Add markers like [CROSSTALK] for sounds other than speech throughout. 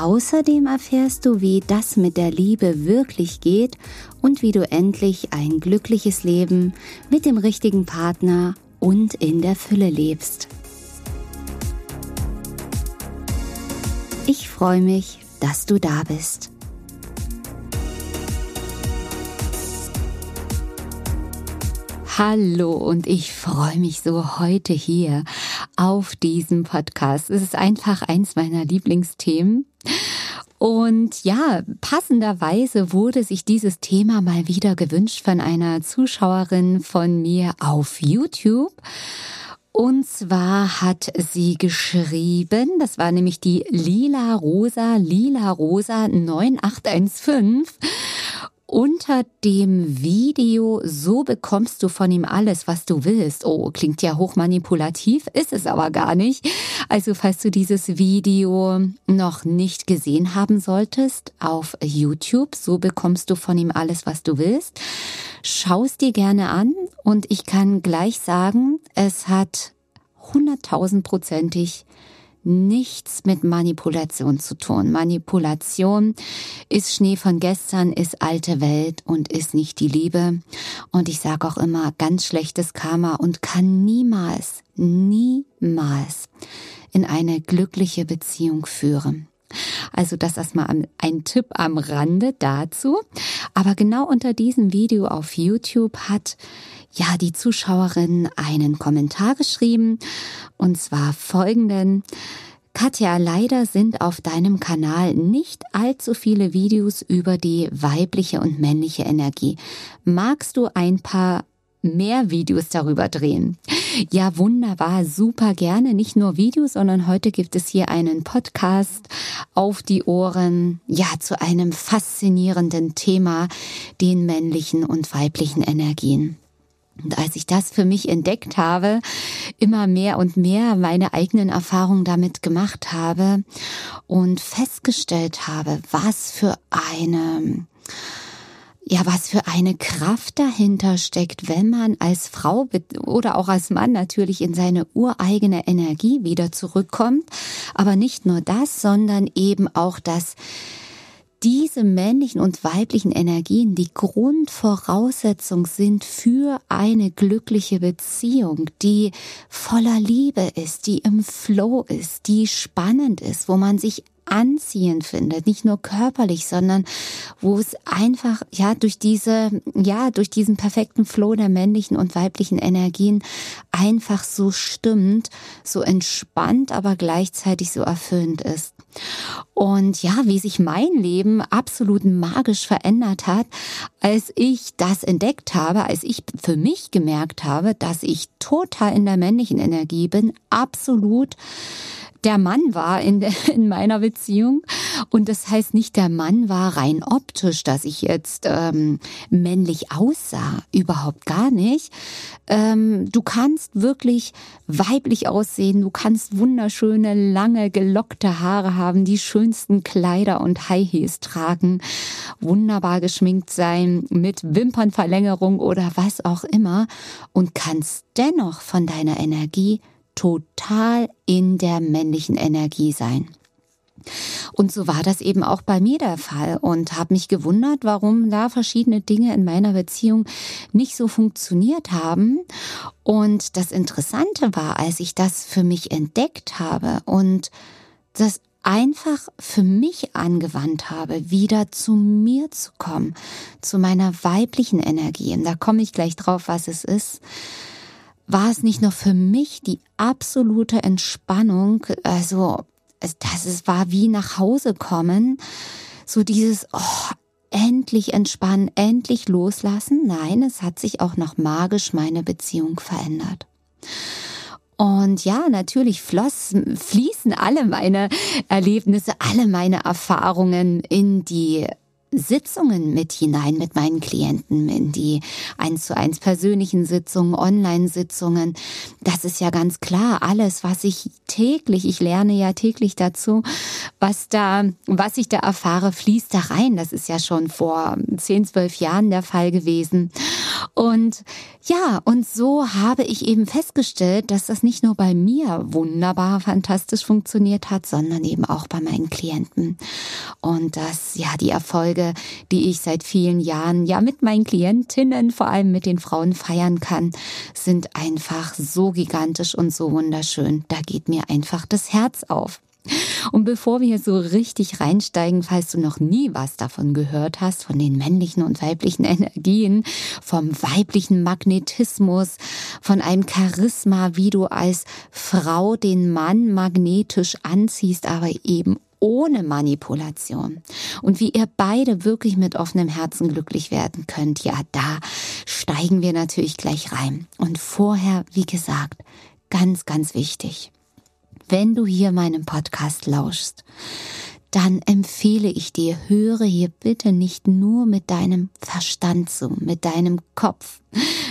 Außerdem erfährst du, wie das mit der Liebe wirklich geht und wie du endlich ein glückliches Leben mit dem richtigen Partner und in der Fülle lebst. Ich freue mich, dass du da bist. Hallo und ich freue mich so heute hier auf diesem Podcast. Es ist einfach eins meiner Lieblingsthemen und ja, passenderweise wurde sich dieses Thema mal wieder gewünscht von einer Zuschauerin von mir auf YouTube. Und zwar hat sie geschrieben, das war nämlich die Lila Rosa, Lila Rosa 9815 unter dem Video So bekommst du von ihm alles, was du willst. Oh, klingt ja hochmanipulativ, ist es aber gar nicht. Also falls du dieses Video noch nicht gesehen haben solltest auf YouTube, So bekommst du von ihm alles, was du willst, schaust dir gerne an und ich kann gleich sagen, es hat hunderttausendprozentig nichts mit Manipulation zu tun. Manipulation ist Schnee von gestern, ist alte Welt und ist nicht die Liebe. Und ich sage auch immer, ganz schlechtes Karma und kann niemals, niemals in eine glückliche Beziehung führen. Also das erstmal ein Tipp am Rande dazu. Aber genau unter diesem Video auf YouTube hat ja die Zuschauerin einen Kommentar geschrieben und zwar folgenden. Katja, leider sind auf deinem Kanal nicht allzu viele Videos über die weibliche und männliche Energie. Magst du ein paar mehr Videos darüber drehen. Ja, wunderbar, super gerne. Nicht nur Videos, sondern heute gibt es hier einen Podcast auf die Ohren, ja, zu einem faszinierenden Thema, den männlichen und weiblichen Energien. Und als ich das für mich entdeckt habe, immer mehr und mehr meine eigenen Erfahrungen damit gemacht habe und festgestellt habe, was für eine ja, was für eine Kraft dahinter steckt, wenn man als Frau oder auch als Mann natürlich in seine ureigene Energie wieder zurückkommt. Aber nicht nur das, sondern eben auch das, diese männlichen und weiblichen Energien die Grundvoraussetzung sind für eine glückliche Beziehung, die voller Liebe ist, die im Flow ist, die spannend ist, wo man sich anziehend findet, nicht nur körperlich, sondern wo es einfach, ja, durch diese, ja, durch diesen perfekten Flow der männlichen und weiblichen Energien einfach so stimmt, so entspannt, aber gleichzeitig so erfüllend ist. Und ja, wie sich mein Leben absolut magisch verändert hat, als ich das entdeckt habe, als ich für mich gemerkt habe, dass ich total in der männlichen Energie bin, absolut der Mann war in, [LAUGHS] in meiner Beziehung. Und das heißt nicht, der Mann war rein optisch, dass ich jetzt ähm, männlich aussah. Überhaupt gar nicht. Ähm, du kannst wirklich weiblich aussehen. Du kannst wunderschöne, lange, gelockte Haare haben, die schönsten Kleider und High Heels tragen, wunderbar geschminkt sein, mit Wimpernverlängerung oder was auch immer und kannst dennoch von deiner Energie total in der männlichen Energie sein. Und so war das eben auch bei mir der Fall und habe mich gewundert, warum da verschiedene Dinge in meiner Beziehung nicht so funktioniert haben. Und das Interessante war, als ich das für mich entdeckt habe und das einfach für mich angewandt habe, wieder zu mir zu kommen, zu meiner weiblichen Energie. Und da komme ich gleich drauf, was es ist war es nicht nur für mich die absolute Entspannung, also das es war wie nach Hause kommen, so dieses oh, endlich entspannen, endlich loslassen. Nein, es hat sich auch noch magisch meine Beziehung verändert. Und ja, natürlich floss, fließen alle meine Erlebnisse, alle meine Erfahrungen in die Sitzungen mit hinein mit meinen Klienten, in die eins zu eins persönlichen Sitzungen, Online-Sitzungen. Das ist ja ganz klar. Alles, was ich täglich, ich lerne ja täglich dazu, was da, was ich da erfahre, fließt da rein. Das ist ja schon vor zehn, zwölf Jahren der Fall gewesen. Und ja, und so habe ich eben festgestellt, dass das nicht nur bei mir wunderbar, fantastisch funktioniert hat, sondern eben auch bei meinen Klienten. Und dass ja die Erfolge, die ich seit vielen Jahren ja mit meinen Klientinnen, vor allem mit den Frauen feiern kann, sind einfach so gigantisch und so wunderschön. Da geht mir einfach das Herz auf. Und bevor wir so richtig reinsteigen, falls du noch nie was davon gehört hast, von den männlichen und weiblichen Energien, vom weiblichen Magnetismus, von einem Charisma, wie du als Frau den Mann magnetisch anziehst, aber eben ohne Manipulation. Und wie ihr beide wirklich mit offenem Herzen glücklich werden könnt, ja, da steigen wir natürlich gleich rein. Und vorher, wie gesagt, ganz, ganz wichtig wenn du hier meinem Podcast lauschst, dann empfehle ich dir, höre hier bitte nicht nur mit deinem Verstand zu, mit deinem Kopf,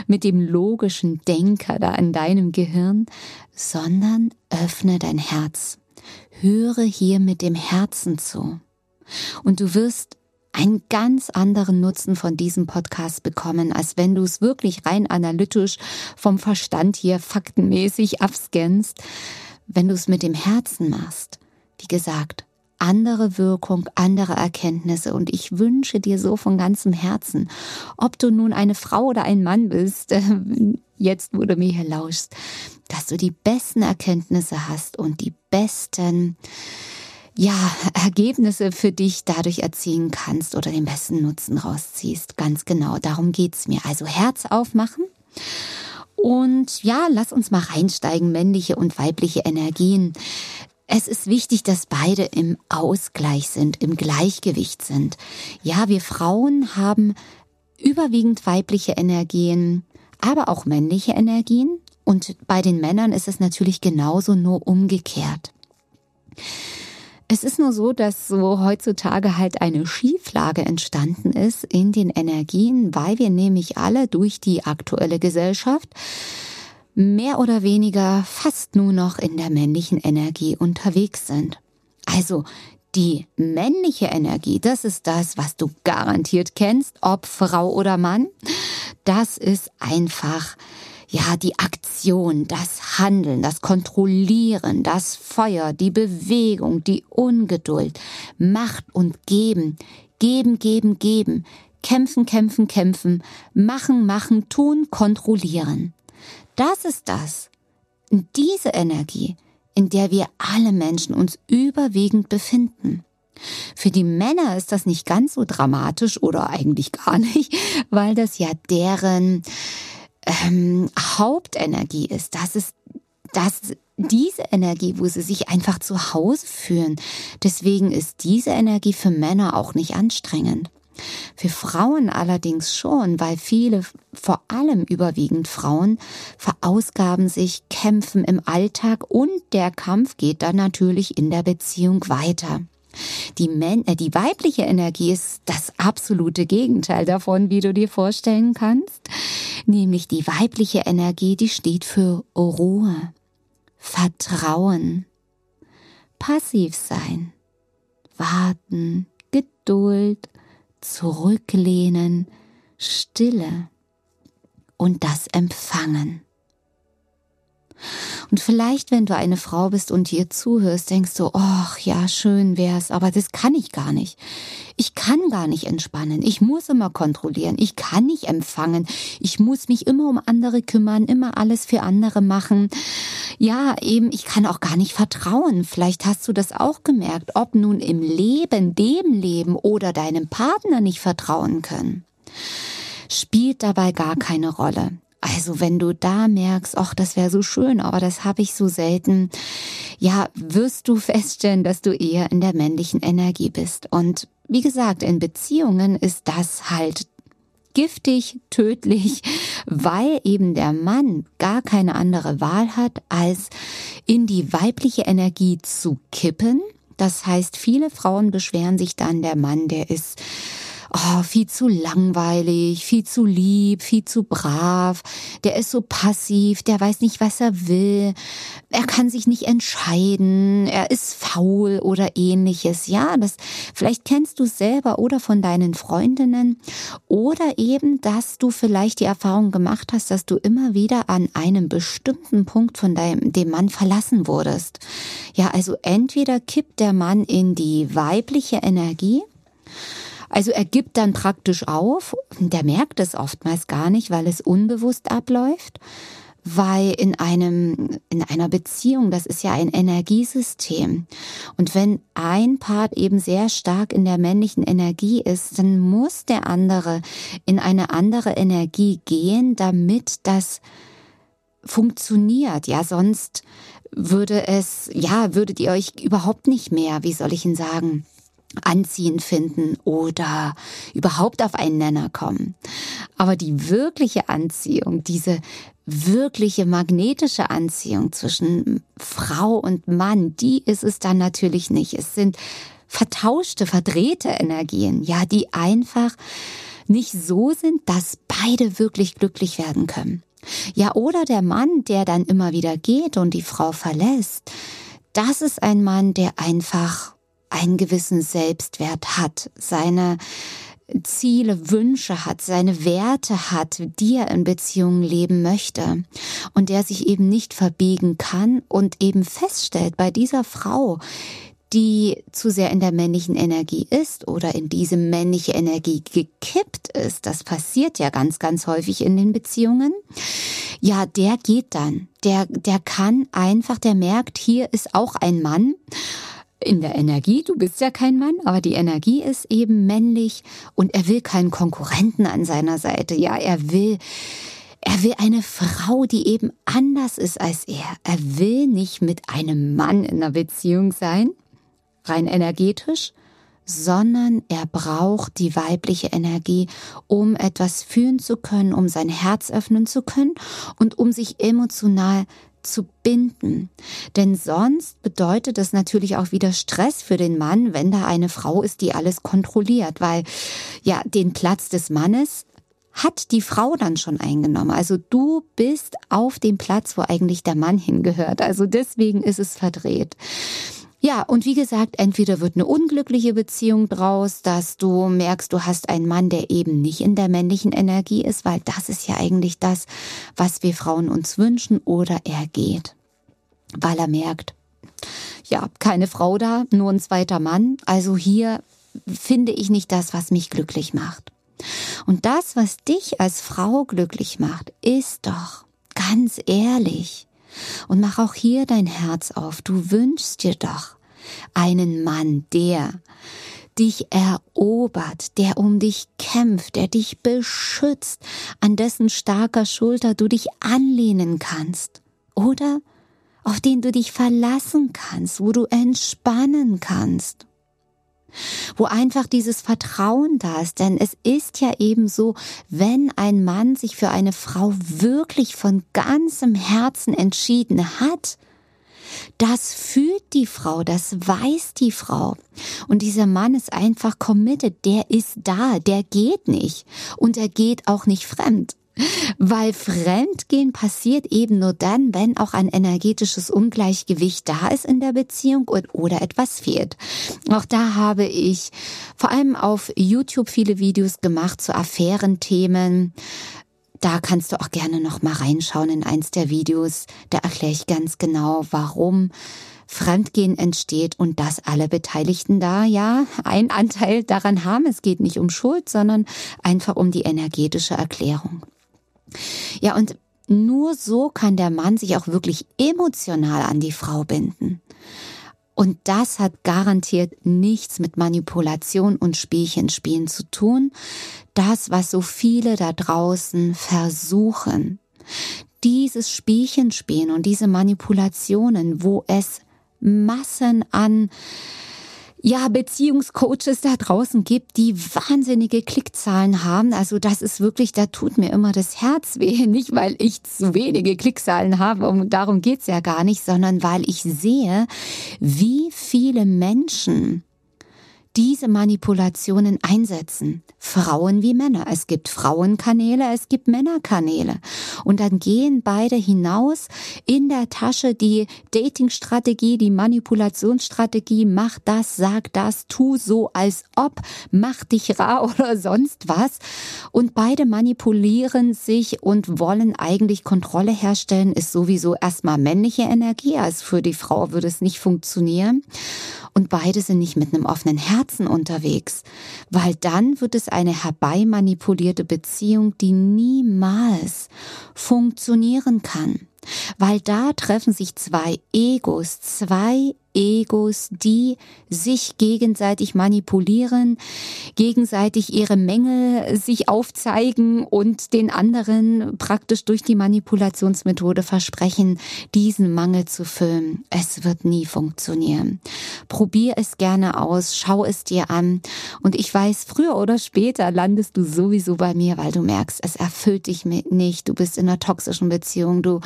mit dem logischen Denker da in deinem Gehirn, sondern öffne dein Herz. Höre hier mit dem Herzen zu. Und du wirst einen ganz anderen Nutzen von diesem Podcast bekommen, als wenn du es wirklich rein analytisch vom Verstand hier faktenmäßig abscannst wenn du es mit dem Herzen machst, wie gesagt, andere Wirkung, andere Erkenntnisse und ich wünsche dir so von ganzem Herzen, ob du nun eine Frau oder ein Mann bist, [LAUGHS] jetzt wo du mir hier lauschst, dass du die besten Erkenntnisse hast und die besten ja, Ergebnisse für dich dadurch erzielen kannst oder den besten Nutzen rausziehst. Ganz genau, darum geht's mir. Also Herz aufmachen und ja, lass uns mal reinsteigen, männliche und weibliche Energien. Es ist wichtig, dass beide im Ausgleich sind, im Gleichgewicht sind. Ja, wir Frauen haben überwiegend weibliche Energien, aber auch männliche Energien. Und bei den Männern ist es natürlich genauso nur umgekehrt. Es ist nur so, dass so heutzutage halt eine Schieflage entstanden ist in den Energien, weil wir nämlich alle durch die aktuelle Gesellschaft mehr oder weniger fast nur noch in der männlichen Energie unterwegs sind. Also die männliche Energie, das ist das, was du garantiert kennst, ob Frau oder Mann. Das ist einfach ja, die Aktion, das Handeln, das Kontrollieren, das Feuer, die Bewegung, die Ungeduld, Macht und Geben, geben, geben, geben, kämpfen, kämpfen, kämpfen, machen, machen, tun, kontrollieren. Das ist das. diese Energie, in der wir alle Menschen uns überwiegend befinden. Für die Männer ist das nicht ganz so dramatisch oder eigentlich gar nicht, [LAUGHS] weil das ja deren ähm, Hauptenergie ist. Das ist das diese Energie, wo sie sich einfach zu Hause fühlen. Deswegen ist diese Energie für Männer auch nicht anstrengend. Für Frauen allerdings schon, weil viele, vor allem überwiegend Frauen, verausgaben sich, kämpfen im Alltag und der Kampf geht dann natürlich in der Beziehung weiter. Die, Män äh, die weibliche Energie ist das absolute Gegenteil davon, wie du dir vorstellen kannst. Nämlich die weibliche Energie, die steht für Ruhe, Vertrauen, passiv sein, warten, Geduld, zurücklehnen, Stille und das Empfangen. Und vielleicht, wenn du eine Frau bist und hier zuhörst, denkst du, ach ja, schön wär's, aber das kann ich gar nicht. Ich kann gar nicht entspannen. Ich muss immer kontrollieren. Ich kann nicht empfangen. Ich muss mich immer um andere kümmern, immer alles für andere machen. Ja, eben, ich kann auch gar nicht vertrauen. Vielleicht hast du das auch gemerkt, ob nun im Leben, dem Leben oder deinem Partner nicht vertrauen können spielt dabei gar keine Rolle. Also wenn du da merkst, ach, das wäre so schön, aber das habe ich so selten, ja, wirst du feststellen, dass du eher in der männlichen Energie bist. Und wie gesagt, in Beziehungen ist das halt giftig, tödlich, [LAUGHS] weil eben der Mann gar keine andere Wahl hat, als in die weibliche Energie zu kippen. Das heißt, viele Frauen beschweren sich dann, der Mann, der ist oh, viel zu langweilig, viel zu lieb, viel zu brav, der ist so passiv, der weiß nicht, was er will, er kann sich nicht entscheiden, er ist faul oder ähnliches. Ja, das vielleicht kennst du selber oder von deinen Freundinnen oder eben, dass du vielleicht die Erfahrung gemacht hast, dass du immer wieder an einem bestimmten Punkt von deinem, dem Mann verlassen wurdest. Ja, also entweder kippt der Mann in die weibliche Energie, also er gibt dann praktisch auf, der merkt es oftmals gar nicht, weil es unbewusst abläuft, weil in einem, in einer Beziehung, das ist ja ein Energiesystem. Und wenn ein Part eben sehr stark in der männlichen Energie ist, dann muss der andere in eine andere Energie gehen, damit das funktioniert. Ja, sonst würde es, ja, würdet ihr euch überhaupt nicht mehr, wie soll ich ihn sagen, anziehen finden oder überhaupt auf einen Nenner kommen. Aber die wirkliche Anziehung, diese wirkliche magnetische Anziehung zwischen Frau und Mann, die ist es dann natürlich nicht. Es sind vertauschte, verdrehte Energien, ja, die einfach nicht so sind, dass beide wirklich glücklich werden können. Ja, oder der Mann, der dann immer wieder geht und die Frau verlässt, das ist ein Mann, der einfach einen gewissen Selbstwert hat, seine Ziele, Wünsche hat, seine Werte hat, die er in Beziehungen leben möchte und der sich eben nicht verbiegen kann und eben feststellt bei dieser Frau, die zu sehr in der männlichen Energie ist oder in diese männliche Energie gekippt ist, das passiert ja ganz, ganz häufig in den Beziehungen, ja, der geht dann. Der, der kann einfach, der merkt, hier ist auch ein Mann in der Energie, du bist ja kein Mann, aber die Energie ist eben männlich und er will keinen Konkurrenten an seiner Seite. Ja, er will, er will eine Frau, die eben anders ist als er. Er will nicht mit einem Mann in einer Beziehung sein, rein energetisch, sondern er braucht die weibliche Energie, um etwas fühlen zu können, um sein Herz öffnen zu können und um sich emotional zu binden. Denn sonst bedeutet das natürlich auch wieder Stress für den Mann, wenn da eine Frau ist, die alles kontrolliert, weil ja, den Platz des Mannes hat die Frau dann schon eingenommen. Also du bist auf dem Platz, wo eigentlich der Mann hingehört. Also deswegen ist es verdreht. Ja, und wie gesagt, entweder wird eine unglückliche Beziehung draus, dass du merkst, du hast einen Mann, der eben nicht in der männlichen Energie ist, weil das ist ja eigentlich das, was wir Frauen uns wünschen, oder er geht, weil er merkt, ja, keine Frau da, nur ein zweiter Mann. Also hier finde ich nicht das, was mich glücklich macht. Und das, was dich als Frau glücklich macht, ist doch ganz ehrlich, und mach auch hier dein Herz auf. Du wünschst dir doch einen Mann, der dich erobert, der um dich kämpft, der dich beschützt, an dessen starker Schulter du dich anlehnen kannst. Oder auf den du dich verlassen kannst, wo du entspannen kannst wo einfach dieses Vertrauen da ist. Denn es ist ja eben so, wenn ein Mann sich für eine Frau wirklich von ganzem Herzen entschieden hat, das fühlt die Frau, das weiß die Frau. Und dieser Mann ist einfach committed, der ist da, der geht nicht. Und er geht auch nicht fremd. Weil Fremdgehen passiert eben nur dann, wenn auch ein energetisches Ungleichgewicht da ist in der Beziehung oder etwas fehlt. Auch da habe ich vor allem auf YouTube viele Videos gemacht zu Affärenthemen. Da kannst du auch gerne noch mal reinschauen in eins der Videos. Da erkläre ich ganz genau, warum Fremdgehen entsteht und dass alle Beteiligten da ja einen Anteil daran haben. Es geht nicht um Schuld, sondern einfach um die energetische Erklärung. Ja, und nur so kann der Mann sich auch wirklich emotional an die Frau binden. Und das hat garantiert nichts mit Manipulation und Spielchenspielen zu tun. Das, was so viele da draußen versuchen. Dieses Spielchenspielen und diese Manipulationen, wo es Massen an ja, Beziehungscoaches da draußen gibt, die wahnsinnige Klickzahlen haben. Also das ist wirklich, da tut mir immer das Herz weh. [LAUGHS] Nicht, weil ich zu wenige Klickzahlen habe, und darum geht's ja gar nicht, sondern weil ich sehe, wie viele Menschen diese Manipulationen einsetzen. Frauen wie Männer. Es gibt Frauenkanäle, es gibt Männerkanäle. Und dann gehen beide hinaus in der Tasche die Datingstrategie, die Manipulationsstrategie, mach das, sag das, tu so als ob, mach dich [LAUGHS] rar oder sonst was. Und beide manipulieren sich und wollen eigentlich Kontrolle herstellen, ist sowieso erstmal männliche Energie. Also für die Frau würde es nicht funktionieren. Und beide sind nicht mit einem offenen Herzen unterwegs, weil dann wird es eine herbeimanipulierte Beziehung, die niemals funktionieren kann. Weil da treffen sich zwei Egos, zwei Egos, die sich gegenseitig manipulieren, gegenseitig ihre Mängel sich aufzeigen und den anderen praktisch durch die Manipulationsmethode versprechen, diesen Mangel zu füllen. Es wird nie funktionieren. Probier es gerne aus, schau es dir an und ich weiß, früher oder später landest du sowieso bei mir, weil du merkst, es erfüllt dich nicht, du bist in einer toxischen Beziehung, du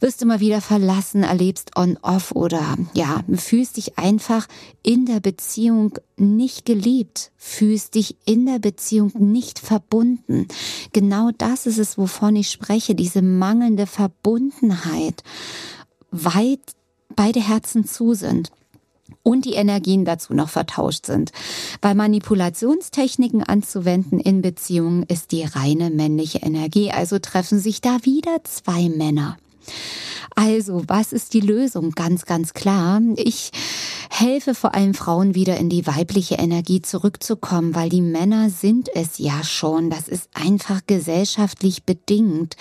wirst immer wieder verlassen, erlebst on-off oder ja, fühlst dich einfach in der Beziehung nicht geliebt, fühlst dich in der Beziehung nicht verbunden. Genau das ist es, wovon ich spreche, diese mangelnde Verbundenheit, weit beide Herzen zu sind und die Energien dazu noch vertauscht sind. Weil Manipulationstechniken anzuwenden in Beziehungen ist die reine männliche Energie, also treffen sich da wieder zwei Männer. Also, was ist die Lösung? Ganz, ganz klar. Ich helfe vor allem Frauen wieder in die weibliche Energie zurückzukommen, weil die Männer sind es ja schon. Das ist einfach gesellschaftlich bedingt.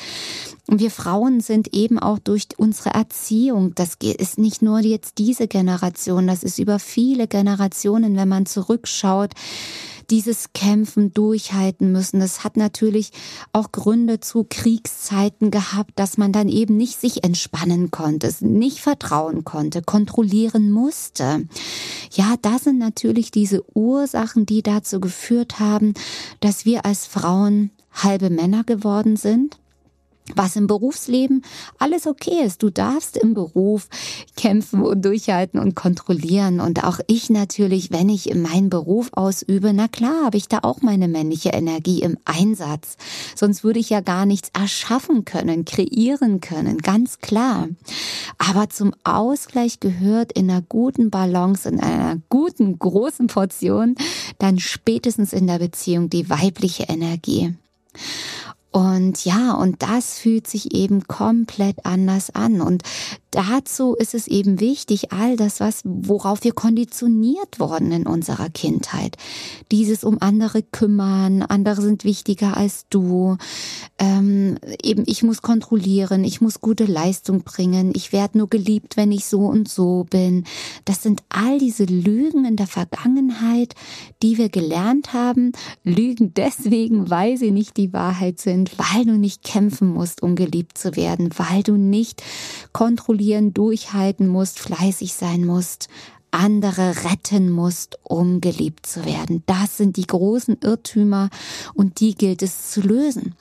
Wir Frauen sind eben auch durch unsere Erziehung, das ist nicht nur jetzt diese Generation, das ist über viele Generationen, wenn man zurückschaut, dieses Kämpfen durchhalten müssen. Das hat natürlich auch Gründe zu Kriegszeiten gehabt, dass man dann eben nicht sich entspannen konnte, nicht vertrauen konnte, kontrollieren musste. Ja, das sind natürlich diese Ursachen, die dazu geführt haben, dass wir als Frauen halbe Männer geworden sind was im Berufsleben alles okay ist. Du darfst im Beruf kämpfen und durchhalten und kontrollieren. Und auch ich natürlich, wenn ich meinen Beruf ausübe, na klar, habe ich da auch meine männliche Energie im Einsatz. Sonst würde ich ja gar nichts erschaffen können, kreieren können, ganz klar. Aber zum Ausgleich gehört in einer guten Balance, in einer guten, großen Portion, dann spätestens in der Beziehung die weibliche Energie. Und ja, und das fühlt sich eben komplett anders an. Und dazu ist es eben wichtig, all das, was, worauf wir konditioniert worden in unserer Kindheit. Dieses um andere kümmern, andere sind wichtiger als du. Ähm, eben, ich muss kontrollieren, ich muss gute Leistung bringen, ich werde nur geliebt, wenn ich so und so bin. Das sind all diese Lügen in der Vergangenheit, die wir gelernt haben. Lügen deswegen, weil sie nicht die Wahrheit sind, weil du nicht kämpfen musst, um geliebt zu werden, weil du nicht kontrollieren kontrollieren, durchhalten musst, fleißig sein musst, andere retten musst, um geliebt zu werden. Das sind die großen Irrtümer und die gilt es zu lösen.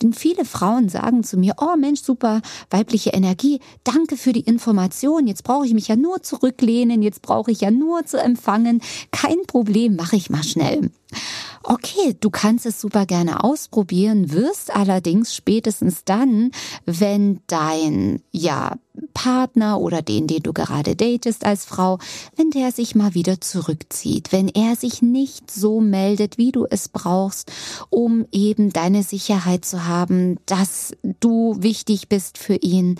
Denn viele Frauen sagen zu mir, oh Mensch, super weibliche Energie, danke für die Information, jetzt brauche ich mich ja nur zurücklehnen, jetzt brauche ich ja nur zu empfangen, kein Problem, mache ich mal schnell. Okay, du kannst es super gerne ausprobieren, wirst allerdings spätestens dann, wenn dein, ja, Partner oder den, den du gerade datest als Frau, wenn der sich mal wieder zurückzieht, wenn er sich nicht so meldet, wie du es brauchst, um eben deine Sicherheit zu haben, dass du wichtig bist für ihn.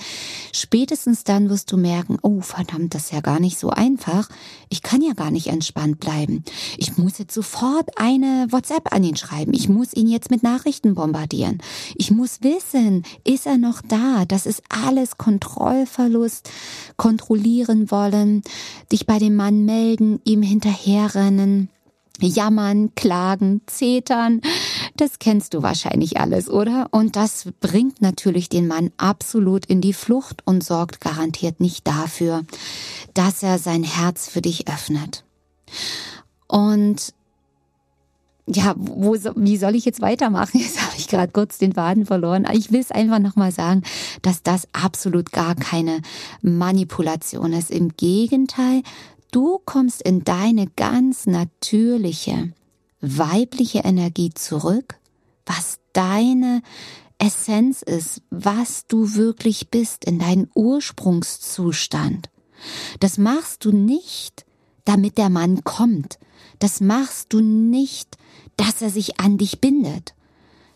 Spätestens dann wirst du merken, oh verdammt, das ist ja gar nicht so einfach. Ich kann ja gar nicht entspannt bleiben. Ich muss jetzt sofort eine WhatsApp an ihn schreiben. Ich muss ihn jetzt mit Nachrichten bombardieren. Ich muss wissen, ist er noch da? Das ist alles Kontrollverlust, kontrollieren wollen, dich bei dem Mann melden, ihm hinterherrennen jammern, klagen, zetern. Das kennst du wahrscheinlich alles, oder? Und das bringt natürlich den Mann absolut in die Flucht und sorgt garantiert nicht dafür, dass er sein Herz für dich öffnet. Und ja, wo, wie soll ich jetzt weitermachen? [LAUGHS] Jetzt habe ich gerade kurz den Faden verloren. Ich will es einfach nochmal sagen, dass das absolut gar keine Manipulation ist. Im Gegenteil, Du kommst in deine ganz natürliche weibliche Energie zurück, was deine Essenz ist, was du wirklich bist in deinen Ursprungszustand. Das machst du nicht, damit der Mann kommt. Das machst du nicht, dass er sich an dich bindet.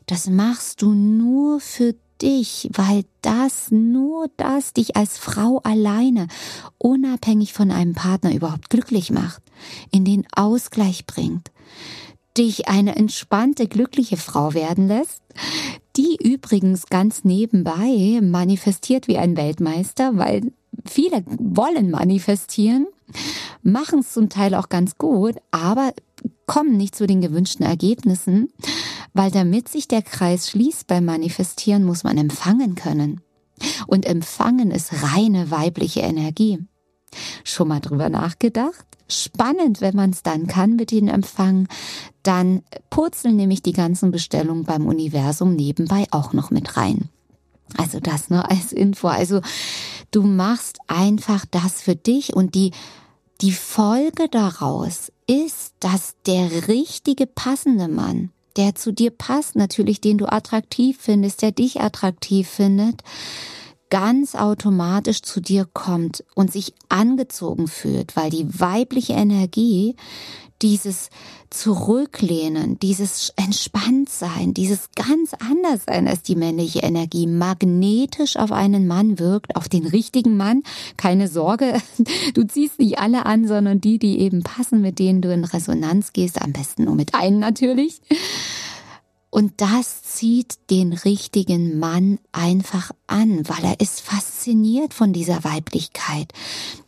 Das machst du nur für dich, weil das, nur das dich als Frau alleine, unabhängig von einem Partner überhaupt glücklich macht, in den Ausgleich bringt, dich eine entspannte, glückliche Frau werden lässt, die übrigens ganz nebenbei manifestiert wie ein Weltmeister, weil viele wollen manifestieren, machen es zum Teil auch ganz gut, aber kommen nicht zu den gewünschten Ergebnissen, weil damit sich der Kreis schließt beim Manifestieren, muss man empfangen können. Und empfangen ist reine weibliche Energie. Schon mal drüber nachgedacht? Spannend, wenn man es dann kann mit den Empfang. Dann purzeln nämlich die ganzen Bestellungen beim Universum nebenbei auch noch mit rein. Also das nur als Info. Also du machst einfach das für dich und die, die Folge daraus ist, dass der richtige passende Mann, der zu dir passt, natürlich den du attraktiv findest, der dich attraktiv findet, ganz automatisch zu dir kommt und sich angezogen fühlt, weil die weibliche Energie dieses Zurücklehnen, dieses Entspanntsein, dieses ganz anders sein als die männliche Energie magnetisch auf einen Mann wirkt, auf den richtigen Mann. Keine Sorge, [LAUGHS] du ziehst nicht alle an, sondern die, die eben passen, mit denen du in Resonanz gehst, am besten nur mit einem natürlich. Und das zieht den richtigen Mann einfach an, weil er ist fasziniert von dieser Weiblichkeit.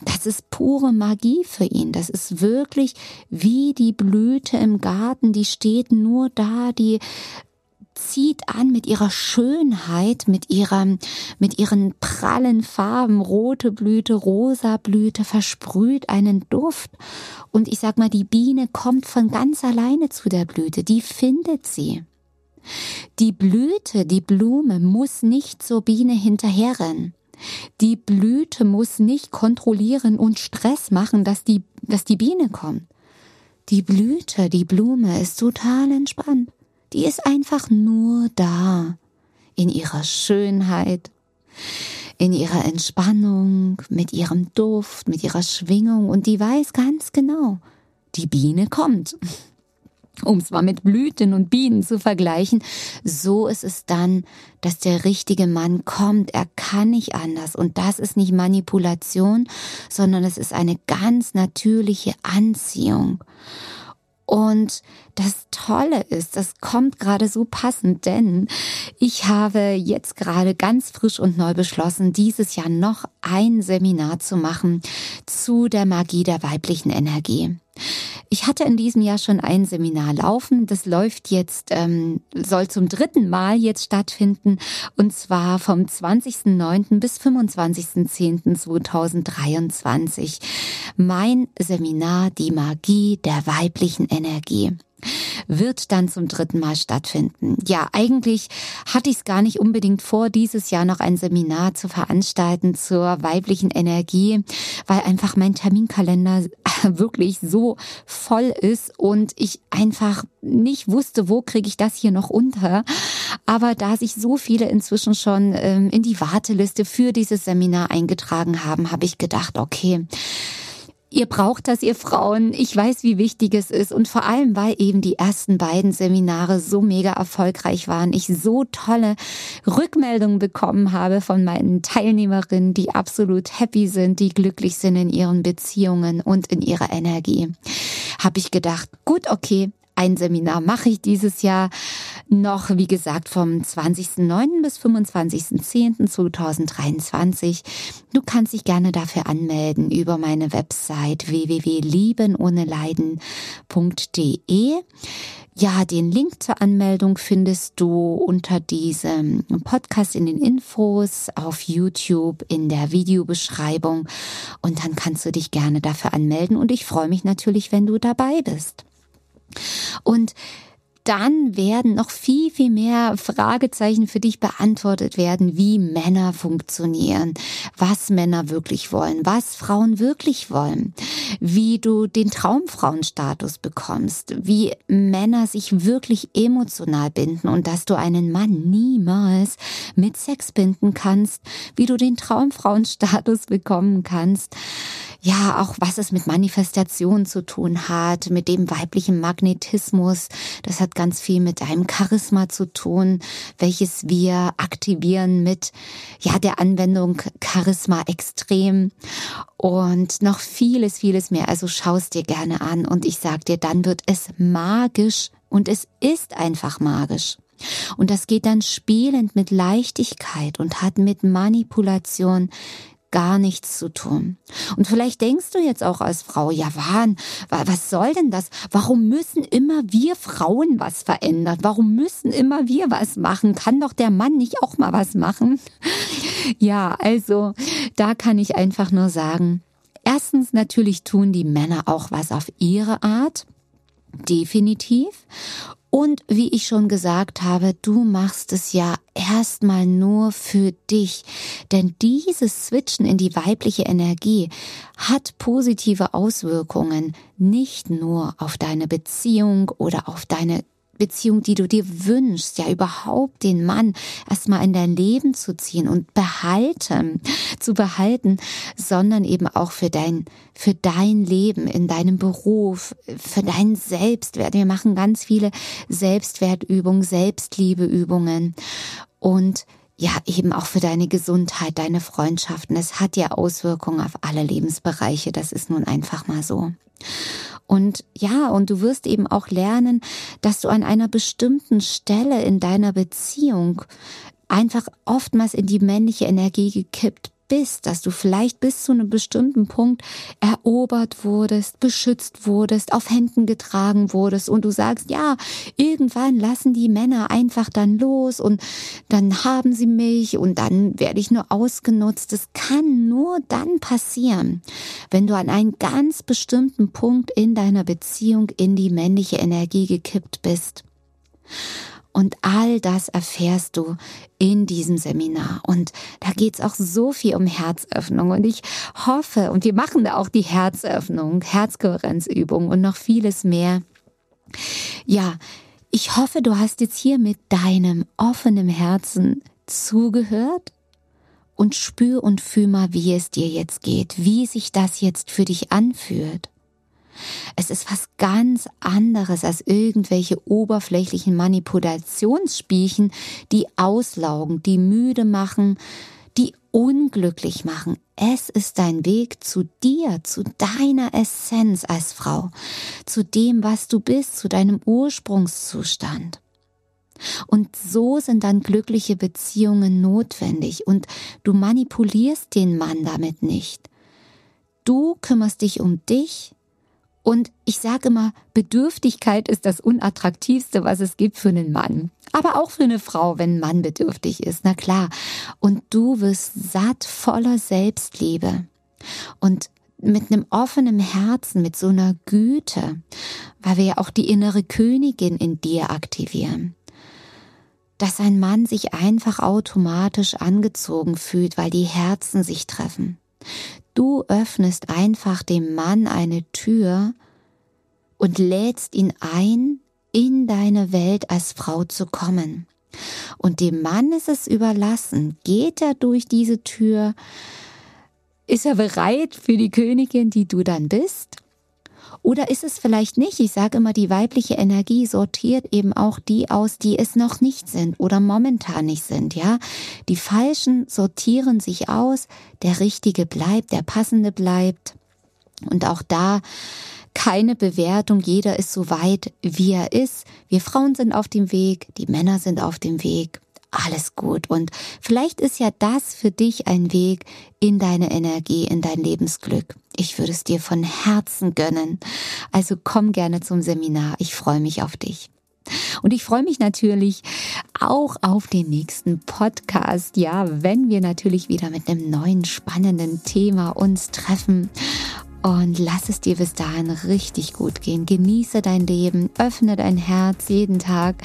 Das ist pure Magie für ihn. Das ist wirklich wie die Blüte im Garten, die steht nur da, die zieht an mit ihrer Schönheit, mit ihrem, mit ihren prallen Farben, rote Blüte, rosa Blüte, versprüht einen Duft. Und ich sag mal, die Biene kommt von ganz alleine zu der Blüte, die findet sie. Die Blüte, die Blume muss nicht zur Biene hinterherrennen. Die Blüte muss nicht kontrollieren und Stress machen, dass die, dass die Biene kommt. Die Blüte, die Blume ist total entspannt. Die ist einfach nur da. In ihrer Schönheit, in ihrer Entspannung, mit ihrem Duft, mit ihrer Schwingung und die weiß ganz genau, die Biene kommt [LAUGHS] um es mal mit Blüten und Bienen zu vergleichen, so ist es dann, dass der richtige Mann kommt. Er kann nicht anders. Und das ist nicht Manipulation, sondern es ist eine ganz natürliche Anziehung. Und das Tolle ist, das kommt gerade so passend, denn ich habe jetzt gerade ganz frisch und neu beschlossen, dieses Jahr noch ein Seminar zu machen zu der Magie der weiblichen Energie. Ich hatte in diesem Jahr schon ein Seminar laufen. Das läuft jetzt, ähm, soll zum dritten Mal jetzt stattfinden. Und zwar vom 20.09. bis 25.10.2023. Mein Seminar Die Magie der weiblichen Energie wird dann zum dritten Mal stattfinden. Ja, eigentlich hatte ich es gar nicht unbedingt vor, dieses Jahr noch ein Seminar zu veranstalten zur weiblichen Energie, weil einfach mein Terminkalender [LAUGHS] wirklich so voll ist und ich einfach nicht wusste, wo kriege ich das hier noch unter. Aber da sich so viele inzwischen schon ähm, in die Warteliste für dieses Seminar eingetragen haben, habe ich gedacht, okay, Ihr braucht das, ihr Frauen. Ich weiß, wie wichtig es ist. Und vor allem, weil eben die ersten beiden Seminare so mega erfolgreich waren, ich so tolle Rückmeldungen bekommen habe von meinen Teilnehmerinnen, die absolut happy sind, die glücklich sind in ihren Beziehungen und in ihrer Energie, habe ich gedacht, gut, okay, ein Seminar mache ich dieses Jahr noch, wie gesagt, vom 20.09. bis 25.10.2023. Du kannst dich gerne dafür anmelden über meine Website www.liebenohneleiden.de. Ja, den Link zur Anmeldung findest du unter diesem Podcast in den Infos auf YouTube in der Videobeschreibung und dann kannst du dich gerne dafür anmelden und ich freue mich natürlich, wenn du dabei bist. Und dann werden noch viel, viel mehr Fragezeichen für dich beantwortet werden, wie Männer funktionieren, was Männer wirklich wollen, was Frauen wirklich wollen, wie du den Traumfrauenstatus bekommst, wie Männer sich wirklich emotional binden und dass du einen Mann niemals mit Sex binden kannst, wie du den Traumfrauenstatus [LAUGHS] bekommen kannst ja, auch was es mit Manifestation zu tun hat, mit dem weiblichen Magnetismus. Das ganz viel mit deinem Charisma zu tun, welches wir aktivieren mit, ja, der Anwendung Charisma extrem und noch vieles, vieles mehr. Also schaust dir gerne an und ich sag dir, dann wird es magisch und es ist einfach magisch. Und das geht dann spielend mit Leichtigkeit und hat mit Manipulation gar nichts zu tun. Und vielleicht denkst du jetzt auch als Frau, ja, Wahn, was soll denn das? Warum müssen immer wir Frauen was verändern? Warum müssen immer wir was machen? Kann doch der Mann nicht auch mal was machen? [LAUGHS] Ja, also da kann ich einfach nur sagen, erstens natürlich tun die Männer auch was auf ihre Art. Definitiv. Und wie ich schon gesagt habe, du machst es ja erstmal nur für dich. Denn dieses Switchen in die weibliche Energie hat positive Auswirkungen nicht nur auf deine Beziehung oder auf deine Beziehung, die du dir wünschst, ja überhaupt den Mann erstmal in dein Leben zu ziehen und behalten, zu behalten, sondern eben auch für dein, für dein Leben, in deinem Beruf, für deinen Selbstwert. Wir machen ganz viele Selbstwertübungen, Selbstliebeübungen und ja, eben auch für deine Gesundheit, deine Freundschaften. Es hat ja Auswirkungen auf alle Lebensbereiche. Das ist nun einfach mal so. Und ja, und du wirst eben auch lernen, dass du an einer bestimmten Stelle in deiner Beziehung einfach oftmals in die männliche Energie gekippt bist, dass du vielleicht bis zu einem bestimmten Punkt erobert wurdest, beschützt wurdest, auf Händen getragen wurdest und du sagst, ja, irgendwann lassen die Männer einfach dann los und dann haben sie mich und dann werde ich nur ausgenutzt. Das kann nur dann passieren, wenn du an einen ganz bestimmten Punkt in deiner Beziehung in die männliche Energie gekippt bist. Und all das erfährst du in diesem Seminar. Und da geht's auch so viel um Herzöffnung. Und ich hoffe, und wir machen da auch die Herzöffnung, Herzkohärenzübung und noch vieles mehr. Ja, ich hoffe, du hast jetzt hier mit deinem offenen Herzen zugehört und spür und fühl mal, wie es dir jetzt geht, wie sich das jetzt für dich anfühlt. Es ist was ganz anderes als irgendwelche oberflächlichen Manipulationsspielchen, die auslaugen, die müde machen, die unglücklich machen. Es ist dein Weg zu dir, zu deiner Essenz als Frau, zu dem, was du bist, zu deinem Ursprungszustand. Und so sind dann glückliche Beziehungen notwendig und du manipulierst den Mann damit nicht. Du kümmerst dich um dich, und ich sage immer, Bedürftigkeit ist das Unattraktivste, was es gibt für einen Mann. Aber auch für eine Frau, wenn ein Mann bedürftig ist, na klar. Und du wirst satt voller Selbstliebe. Und mit einem offenen Herzen, mit so einer Güte, weil wir ja auch die innere Königin in dir aktivieren. Dass ein Mann sich einfach automatisch angezogen fühlt, weil die Herzen sich treffen. Du öffnest einfach dem Mann eine Tür und lädst ihn ein, in deine Welt als Frau zu kommen. Und dem Mann ist es überlassen, geht er durch diese Tür, ist er bereit für die Königin, die du dann bist? Oder ist es vielleicht nicht? Ich sage immer, die weibliche Energie sortiert eben auch die aus, die es noch nicht sind oder momentan nicht sind, ja? Die falschen sortieren sich aus, der richtige bleibt, der passende bleibt. Und auch da keine Bewertung, jeder ist so weit, wie er ist. Wir Frauen sind auf dem Weg, die Männer sind auf dem Weg alles gut. Und vielleicht ist ja das für dich ein Weg in deine Energie, in dein Lebensglück. Ich würde es dir von Herzen gönnen. Also komm gerne zum Seminar. Ich freue mich auf dich. Und ich freue mich natürlich auch auf den nächsten Podcast. Ja, wenn wir natürlich wieder mit einem neuen spannenden Thema uns treffen. Und lass es dir bis dahin richtig gut gehen. Genieße dein Leben, öffne dein Herz jeden Tag,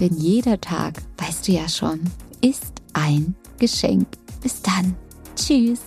denn jeder Tag, weißt du ja schon, ist ein Geschenk. Bis dann. Tschüss.